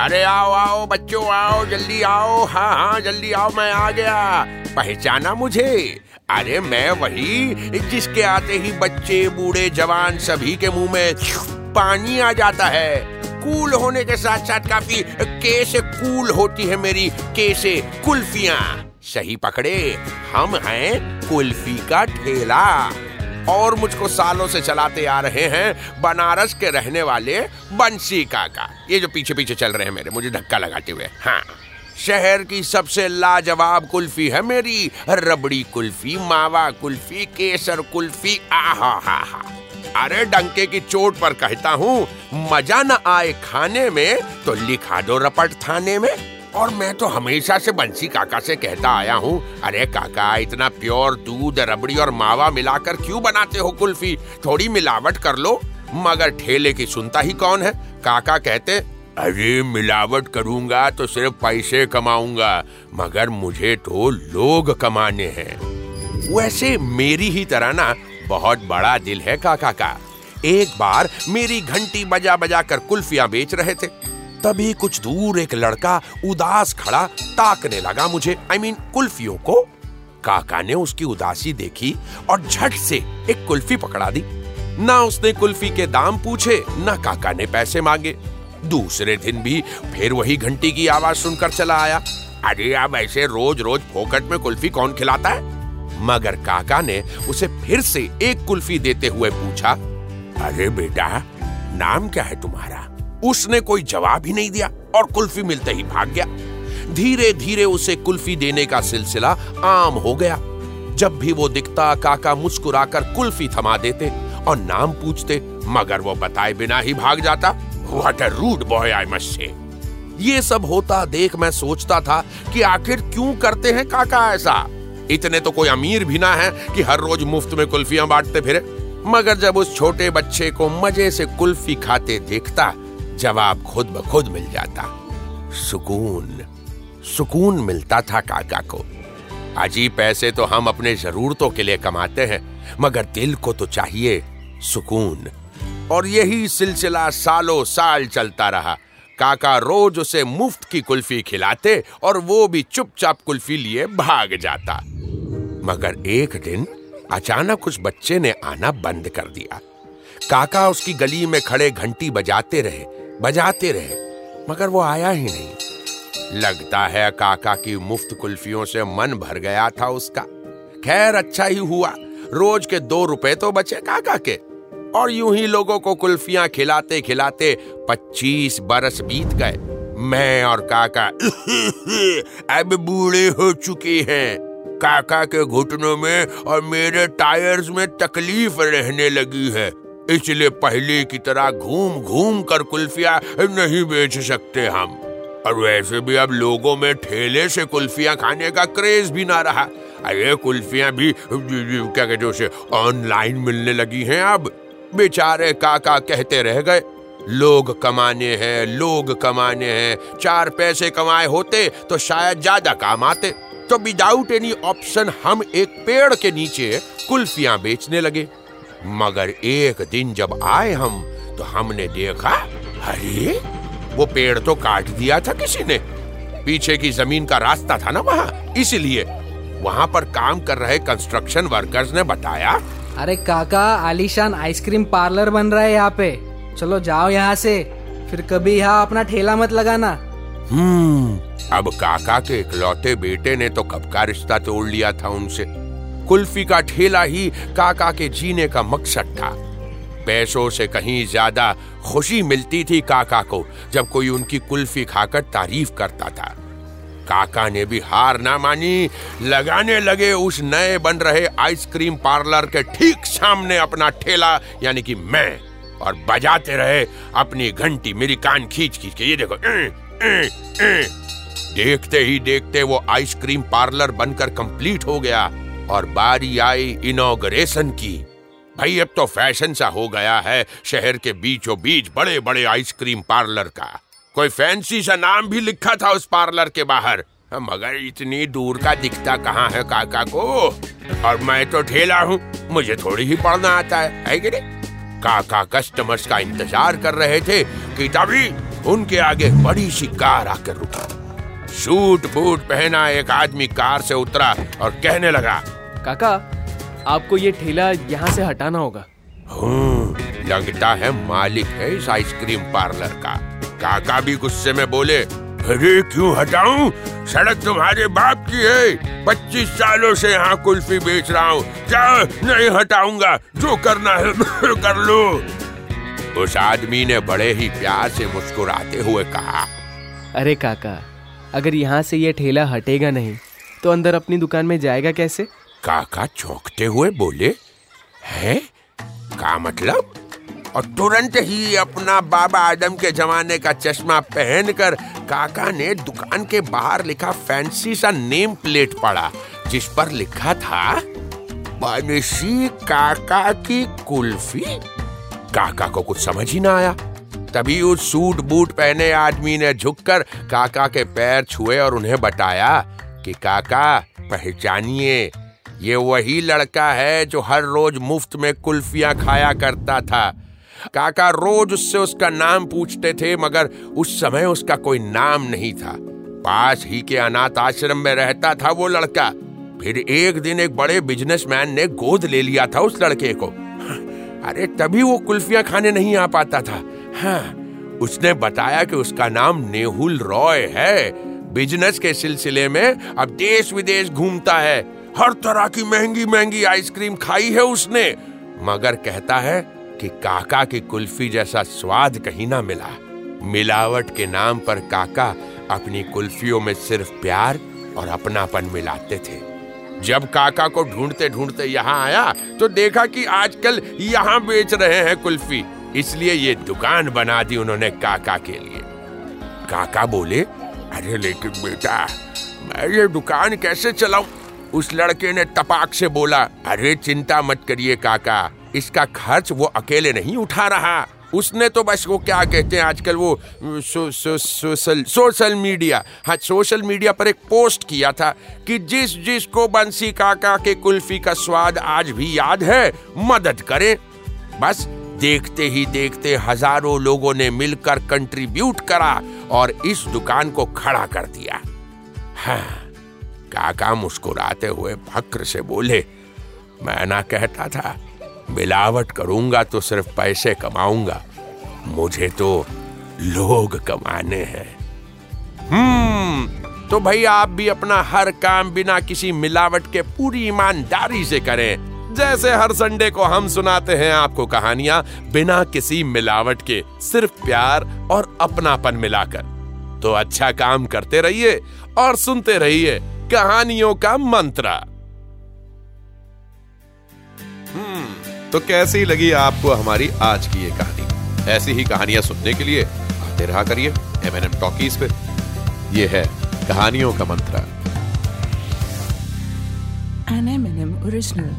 अरे आओ आओ, बच्चों, आओ, जल्दी आओ। हाँ हाँ जल्दी आओ, मैं आ गया। पहचाना मुझे? अरे मैं वही, जिसके आते ही बच्चे, बूढ़े, जवान सभी के मुँह में पानी आ जाता है। कूल होने के साथ साथ काफ़ी केसे कूल होती है मेरी केसे कुल्फिया। सही पकड़े, हम हैं कुल्फी का ठेला। और मुझको सालों से चलाते आ रहे हैं बनारस के रहने वाले बंसी काका। ये जो पीछे पीछे चल रहे हैं मेरे, मुझे धक्का लगाते हुए। हाँ। शहर की सबसे लाजवाब कुल्फी है मेरी, रबड़ी कुल्फी, मावा कुल्फी, केसर कुल्फी, आहा, हा हा। अरे, डंके की चोट पर कहता हूँ, मज़ा न आए खाने में तो लिखा दो रपट थाने में। और मैं तो हमेशा से बंसी काका से कहता आया हूँ, अरे काका, इतना प्योर दूध, रबड़ी और मावा मिलाकर क्यों बनाते हो कुल्फी? थोड़ी मिलावट कर लो। मगर ठेले की सुनता ही कौन है? काका कहते, अरे मिलावट करूँगा तो सिर्फ़ पैसे कमाऊँगा, मगर मुझे तो लोग कमाने हैं। वैसे मेरी ही तरह ना, बहुत बड़ा दिल है काका का। एक बार मेरी घंटी बजा बजा कर कुल्फियाँ बेच रहे थे। तभी कुछ दूर एक लड़का उदास खड़ा ताकने लगा मुझे। आई I मीन mean, कुल्फियों को। काका ने उसकी उदासी देखी और झट से एक कुल्फी पकड़ा दी। ना उसने कुल्फी के दाम पूछे ना काका ने पैसे मांगे। दूसरे दिन भी फिर वही घंटी की आवाज़ सुनकर चला आया। अरे अब ऐसे रोज रोज फोकट में कुल्फी कौन खिलाता है? मगर काका ने उसे फिर से एक कुल्फी देते हुए पूछा अरे बेटा नाम क्या है तुम्हारा? उसने कोई जवाब ही नहीं दिया और कुल्फी मिलते ही भाग गया। धीरे धीरे उसे कुल्फी देने का सिलसिला आम हो गया। जब भी वो दिखता, काका मुस्कुराकर कुल्फी थमा देते और नाम पूछते, मगर वो बताए बिना ही भाग जाता। What a rude boy I must say ये सब होता देख मैं सोचता था कि आखिर क्यों करते हैं काका ऐसा? इतने तो कोई अमीर भी ना है कि हर रोज मुफ़्त में कुल्फियाँ बांटते फिरे। मगर जब उस छोटे बच्चे को मज़े से कुल्फी खाते देखता जवाब खुद ब खुद मिल जाता। सुकून। सुकून मिलता था काका को। अजी पैसे तो हम अपने जरूरतों के लिए कमाते हैं, मगर दिल को तो चाहिए सुकून। और यही सिलसिला सालों साल चलता रहा। काका रोज उसे मुफ़्त की कुल्फी खिलाते और वो भी चुपचाप कुल्फी लिए भाग जाता। मगर एक दिन अचानक उस बच्चे ने आना बंद कर दिया। काका उसकी गली में खड़े घंटी बजाते रहे। बजाते रहे, मगर वो आया ही नहीं। लगता है काका की मुफ़्त कुल्फियों से मन भर गया था उसका। खैर अच्छा ही हुआ। रोज के दो रुपए तो बचे काका के। और यूँ ही लोगों को कुल्फियाँ खिलाते खिलाते पच्चीस बरस बीत गए। मैं और काका अब बूढ़े हो चुके हैं। काका के घुटनों में और मेरे टायर्स में तकलीफ़ रहने लगी है। इसलिए पहले की तरह घूम घूम कर कुल्फिया नहीं बेच सकते हम। और वैसे भी अब लोगों में ठेले से कुल्फियाँ खाने का क्रेज भी ना रहा। अरे, कुल्फियाँ भी, क्या कहते उसे, ऑनलाइन मिलने लगी हैं अब। बेचारे काका कहते रह गए, लोग कमाने हैं, लोग कमाने हैं। चार पैसे कमाए होते तो शायद ज़्यादा काम आते। तो विदाउट एनी ऑप्शन हम एक पेड़ के नीचे कुल्फियाँ बेचने लगे। मगर एक दिन जब आए हम तो हमने देखा अरे वो पेड़ तो काट दिया था किसी ने। पीछे की ज़मीन का रास्ता था ना वहाँ इसलिए वहाँ पर काम कर रहे कंस्ट्रक्शन वर्कर्स ने बताया। अरे काका आलीशान आइसक्रीम पार्लर बन रहा है यहाँ पे। चलो जाओ यहाँ से फिर कभी यहाँ अपना ठेला मत लगाना। हम्म अब काका के इकलौते बेटे ने तो कब का रिश्ता तोड़ लिया था उनसे? कुल्फी का ठेला ही काका के जीने का मकसद था। पैसों से कहीं ज़्यादा खुशी मिलती थी काका को जब कोई उनकी कुल्फी खाकर तारीफ़ करता था। काका ने भी हार ना मानी। लगाने लगे उस नए बन रहे आइसक्रीम पार्लर के ठीक सामने अपना ठेला यानी कि मैं और बजाते रहे अपनी घंटी मेरी कान खींच खींच के। ये देखो ए, ए, ए। देखते ही देखते वो आइसक्रीम पार्लर बनकर कंप्लीट हो गया। और बारी आई इनोग्रेशन की। भाई अब तो फ़ैशन सा हो गया है शहर के बीचों बीच बड़े बड़े आइसक्रीम पार्लर का। कोई फैंसी सा नाम भी लिखा था उस पार्लर के बाहर। मगर इतनी दूर का दिखता कहाँ है काका को? और मैं तो ठेला हूँ मुझे थोड़ी ही पढ़ना आता है, है कि नहीं? काका कस्टमर्स का इंतज़ार कर रहे थे कि तभी उनके आगे बड़ी सी कार आकर रुकी। सूट बूट पहना एक आदमी कार से उतरा और कहने लगा काका आपको ये ठेला यहाँ से हटाना होगा। लगता है मालिक है इस आइसक्रीम पार्लर का। काका भी गुस्से में बोले अरे क्यों हटाऊं? सड़क तुम्हारे बाप की है। पच्चीस सालों से यहाँ कुल्फी बेच रहा हूँ। क्या नहीं हटाऊँगा? जो करना है कर लो। उस आदमी ने बड़े ही प्यार से मुस्कुराते हुए कहा अरे काका अगर यहाँ से ये ठेला हटेगा नहीं तो अंदर अपनी दुकान में जाएगा कैसे? काका चौंकते हुए बोले, है? का मतलब? और तुरंत ही अपना बाबा आदम के जमाने का चश्मा पहनकर काका ने दुकान के बाहर लिखा फैंसी सा नेम प्लेट पढ़ा, जिस पर लिखा था बनसी काका की कुल्फी? काका को कुछ समझ ही ना आया। तभी उस सूट बूट पहने आदमी ने झुककर काका के पैर छुए और उन्हें बताया कि, काका, पहचानिए ये वही लड़का है जो हर रोज मुफ़्त में कुल्फियाँ खाया करता था। काका रोज उससे उसका नाम पूछते थे, मगर उस समय उसका कोई नाम नहीं था। पास ही के अनाथ आश्रम में रहता था वो लड़का। फिर एक दिन एक बड़े बिजनेसमैन ने गोद ले लिया था उस लड़के को। अरे, तभी वो कुल्फियाँ खाने नहीं आ पाता था। हाँ उसने बताया कि उसका नाम नेहुल रॉय है। बिज़नेस के सिलसिले में अब देश विदेश घूमता है। हर तरह की महँगी महँगी आइसक्रीम खाई है उसने। मगर कहता है कि काका की कुल्फी जैसा स्वाद कहीं ना मिला। मिलावट के नाम पर काका अपनी कुल्फियों में सिर्फ़ प्यार और अपनापन मिलाते थे। जब काका को ढूंढते ढूंढते यहाँ आया तो देखा कि आजकल यहाँ बेच रहे हैं कुल्फी। इसलिए ये दुकान बना दी उन्होंने काका के लिए। काका बोले, अरे लेकिन बेटा, मैं ये दुकान कैसे चलाऊं? उस लड़के ने तपाक से बोला अरे चिंता मत करिए काका इसका खर्च वो अकेले नहीं उठा रहा। उसने तो बस वो क्या कहते हैं आजकल वो so, so, social social media हाँ सोशल मीडिया पर एक पोस्ट किया था कि जिस जिसको बंसी काका के कुल्फी का स्वाद आज भी याद है मदद करें। बस देखते ही देखते हज़ारों लोगों ने मिलकर कंट्रीब्यूट करा और इस दुकान को खड़ा कर दिया। हाँ। काका मुस्कुराते हुए फक्र से बोले, मैं ना कहता था, मिलावट करूँगा तो सिर्फ़ पैसे कमाऊँगा, मुझे तो लोग कमाने हैं। हम्म तो भाई आप भी अपना हर काम बिना किसी मिलावट के पूरी ईमानदारी से करें। जैसे हर संडे को हम सुनाते हैं आपको कहानियाँ बिना किसी मिलावट के, सिर्फ़ प्यार और अपनापन मिलाकर। तो अच्छा काम करते रहिए और सुनते रहिए। कहानियों का मंत्र हम्म तो कैसी लगी आपको हमारी आज की ये कहानी ऐसी ही कहानियाँ सुनने के लिए आते रहा करिए एम एन एम टॉकीज पे ये है कहानियों का मंत्र original.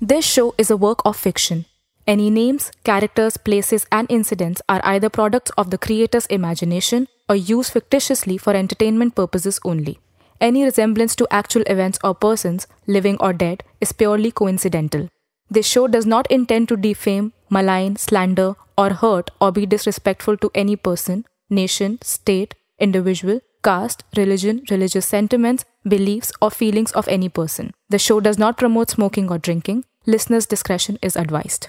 This show is a work of fiction. Any names, characters, places, and incidents are either products of the creator's imagination or used fictitiously for entertainment purposes only. Any resemblance to actual events or persons, living or dead, is purely coincidental. This show does not intend to defame, malign, slander, or hurt or be disrespectful to any person, nation, state, individual, caste, religion, religious sentiments, beliefs, or feelings of any person. The show does not promote smoking or drinking. Listeners' discretion is advised.